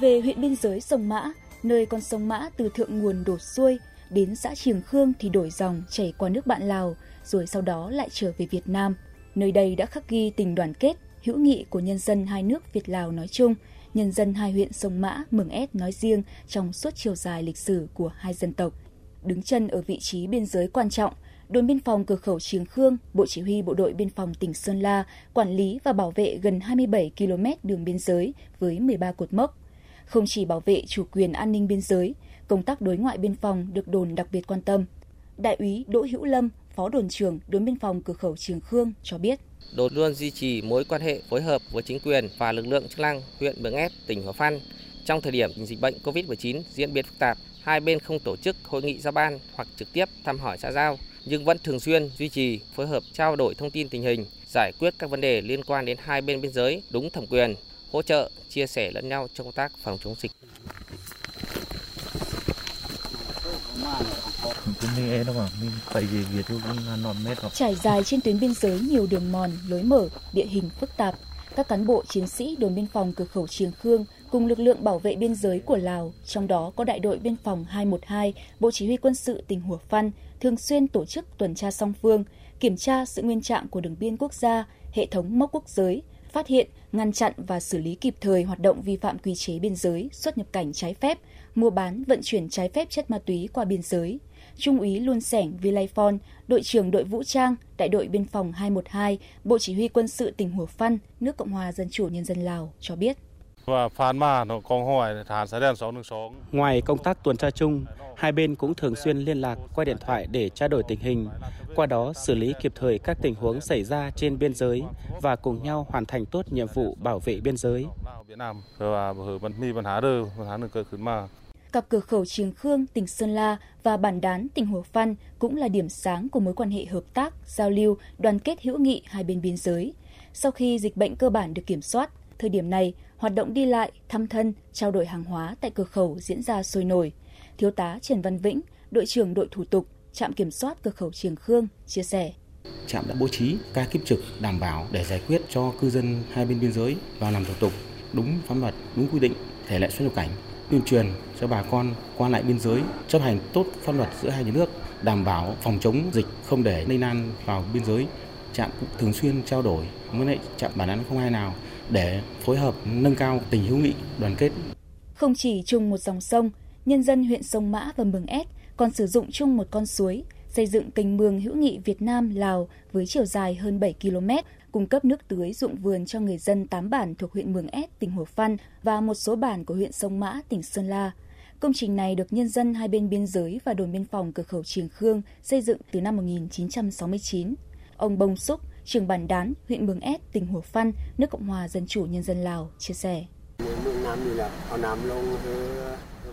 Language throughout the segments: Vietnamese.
Về huyện biên giới Sông Mã, nơi con sông Mã từ thượng nguồn đổ xuôi đến xã Triềng Khương thì đổi dòng chảy qua nước bạn Lào, rồi sau đó lại trở về Việt Nam. Nơi đây đã khắc ghi tình đoàn kết, hữu nghị của nhân dân hai nước Việt Lào nói chung, nhân dân hai huyện Sông Mã, Mường Ét nói riêng trong suốt chiều dài lịch sử của hai dân tộc. Đứng chân ở vị trí biên giới quan trọng, đồn biên phòng cửa khẩu Triềng Khương, Bộ Chỉ huy Bộ đội Biên phòng tỉnh Sơn La quản lý và bảo vệ gần 27 km đường biên giới với 13 cột mốc. Không chỉ bảo vệ chủ quyền an ninh biên giới, công tác đối ngoại biên phòng được đồn đặc biệt quan tâm. Đại úy Đỗ Hữu Lâm, Phó đồn trưởng đồn biên phòng cửa khẩu trường Khương cho biết. Đồn luôn duy trì mối quan hệ phối hợp với chính quyền và lực lượng chức năng huyện Mường Ét, tỉnh Hòa Phan. Trong thời điểm dịch bệnh COVID-19 diễn biến phức tạp, hai bên không tổ chức hội nghị giao ban hoặc trực tiếp thăm hỏi xã giao, nhưng vẫn thường xuyên duy trì phối hợp trao đổi thông tin tình hình, giải quyết các vấn đề liên quan đến hai bên biên giới đúng thẩm quyền, hỗ trợ, chia sẻ lẫn nhau trong công tác phòng chống dịch. Trải dài trên tuyến biên giới nhiều đường mòn, lối mở, địa hình phức tạp, các cán bộ chiến sĩ đồn biên phòng cửa khẩu Triềng Khương cùng lực lượng bảo vệ biên giới của Lào, trong đó có đại đội biên phòng 212, Bộ Chỉ huy quân sự tỉnh Hủa Phăn, thường xuyên tổ chức tuần tra song phương, kiểm tra sự nguyên trạng của đường biên quốc gia, hệ thống mốc quốc giới, phát hiện, ngăn chặn và xử lý kịp thời hoạt động vi phạm quy chế biên giới, xuất nhập cảnh trái phép, mua bán, vận chuyển trái phép chất ma túy qua biên giới. Trung úy Luân Sẻng Vilayphon, đội trưởng đội vũ trang, đại đội biên phòng 212, Bộ Chỉ huy quân sự tỉnh Hủa Phăn, nước Cộng hòa Dân chủ Nhân dân Lào cho biết. Ngoài công tác tuần tra chung, hai bên cũng thường xuyên liên lạc qua điện thoại để trao đổi tình hình, qua đó xử lý kịp thời các tình huống xảy ra trên biên giới và cùng nhau hoàn thành tốt nhiệm vụ bảo vệ biên giới. Cặp cửa khẩu Triềng Khương, tỉnh Sơn La và Bản Đán, tỉnh Hồ Phan cũng là điểm sáng của mối quan hệ hợp tác, giao lưu, đoàn kết hữu nghị hai bên biên giới. Sau khi dịch bệnh cơ bản được kiểm soát, thời điểm này, hoạt động đi lại, thăm thân, trao đổi hàng hóa tại cửa khẩu diễn ra sôi nổi. Thiếu tá Trần Văn Vĩnh, đội trưởng đội thủ tục, trạm kiểm soát cửa khẩu Triềng Khương, chia sẻ. Trạm đã bố trí ca kiếp trực đảm bảo để giải quyết cho cư dân hai bên biên giới vào làm thủ tục đúng pháp luật, đúng quy định, thể lệ xuất nhập cảnh, tuyên truyền cho bà con qua lại biên giới chấp hành tốt pháp luật giữa hai nhà nước, đảm bảo phòng chống dịch không để lây lan vào biên giới. Trạm cũng thường xuyên trao đổi với lại trạm bản án không ai nào để phối hợp nâng cao tình hữu nghị, đoàn kết. Không chỉ chung một dòng sông, nhân dân huyện Sông Mã và Mường Ét còn sử dụng chung một con suối, xây dựng kênh mương hữu nghị Việt Nam Lào với chiều dài hơn 7 km, cung cấp nước tưới dụng vườn cho người dân 8 bản thuộc huyện Mường Ét, tỉnh Hồ Phan và một số bản của huyện Sông Mã, tỉnh Sơn La. Công trình này được nhân dân hai bên biên giới và đồn biên phòng cửa khẩu Triềng Khương xây dựng từ năm 1969. Ông Bông Súc, trưởng bản Đán, huyện Mường Ét, tỉnh Hồ Phan, nước Cộng hòa Dân chủ Nhân dân Lào, chia sẻ.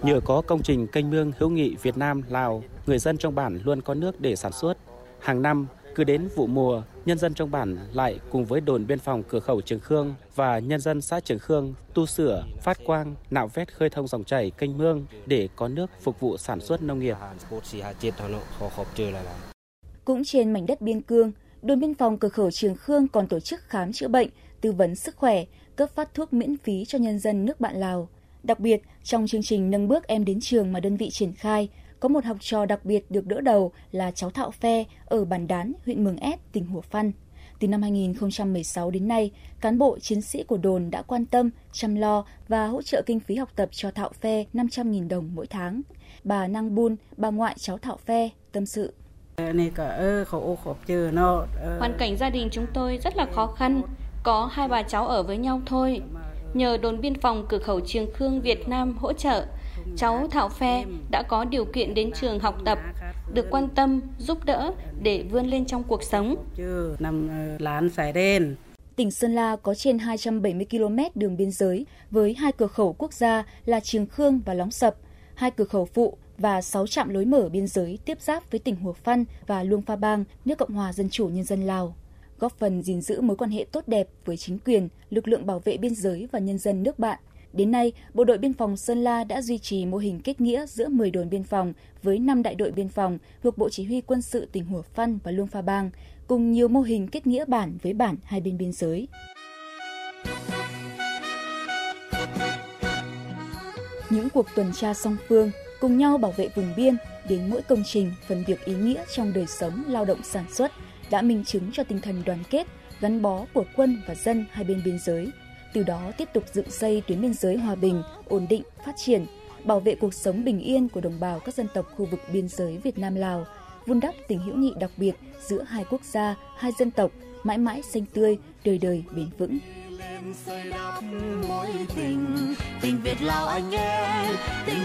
Nhờ có công trình canh mương hữu nghị Việt Nam Lào, người dân trong bản luôn có nước để sản xuất. Hàng năm, cứ đến vụ mùa, nhân dân trong bản lại cùng với đồn biên phòng cửa khẩu Trường Khương và nhân dân xã Trường Khương tu sửa, phát quang, nạo vét khơi thông dòng chảy kênh mương để có nước phục vụ sản xuất nông nghiệp. Cũng trên mảnh đất biên cương, đồn biên phòng cửa khẩu Trường Khương còn tổ chức khám chữa bệnh, tư vấn sức khỏe, cấp phát thuốc miễn phí cho nhân dân nước bạn Lào. Đặc biệt, trong chương trình nâng bước em đến trường mà đơn vị triển khai, có một học trò đặc biệt được đỡ đầu là cháu Thạo Phe ở Bản Đán, huyện Mường Ét, tỉnh Hủa Phăn. Từ năm 2016 đến nay, cán bộ chiến sĩ của đồn đã quan tâm, chăm lo và hỗ trợ kinh phí học tập cho Thạo Phe 500.000 đồng mỗi tháng. Bà Năng Bun, bà ngoại cháu Thạo Phe, tâm sự. Hoàn cảnh gia đình chúng tôi rất là khó khăn, có hai bà cháu ở với nhau thôi. Nhờ đồn biên phòng cửa khẩu Trường Khương Việt Nam hỗ trợ, cháu Thảo Phe đã có điều kiện đến trường học tập, được quan tâm, giúp đỡ để vươn lên trong cuộc sống. Tỉnh Sơn La có trên 270 km đường biên giới với hai cửa khẩu quốc gia là Trường Khương và Lóng Sập, hai cửa khẩu phụ và 6 trạm lối mở biên giới tiếp giáp với tỉnh Hùa Phăn và Luông Pha Bang, nước Cộng hòa Dân chủ Nhân dân Lào góp phần gìn giữ mối quan hệ tốt đẹp với chính quyền, lực lượng bảo vệ biên giới và nhân dân nước bạn. Đến nay, Bộ đội Biên phòng Sơn La đã duy trì mô hình kết nghĩa giữa 10 đồn biên phòng với 5 đại đội biên phòng thuộc Bộ Chỉ huy quân sự tỉnh Hủa Phăn và Luông Pha Bang, cùng nhiều mô hình kết nghĩa bản với bản hai bên biên giới. Những cuộc tuần tra song phương cùng nhau bảo vệ vùng biên đến mỗi công trình, phần việc ý nghĩa trong đời sống lao động sản xuất đã minh chứng cho tinh thần đoàn kết, gắn bó của quân và dân hai bên biên giới. Từ đó tiếp tục dựng xây tuyến biên giới hòa bình, ổn định, phát triển, bảo vệ cuộc sống bình yên của đồng bào các dân tộc khu vực biên giới Việt Nam Lào, vun đắp tình hữu nghị đặc biệt giữa hai quốc gia, hai dân tộc mãi mãi xanh tươi, đời đời bền vững xây đắp mối tình tình Việt Lào anh em tình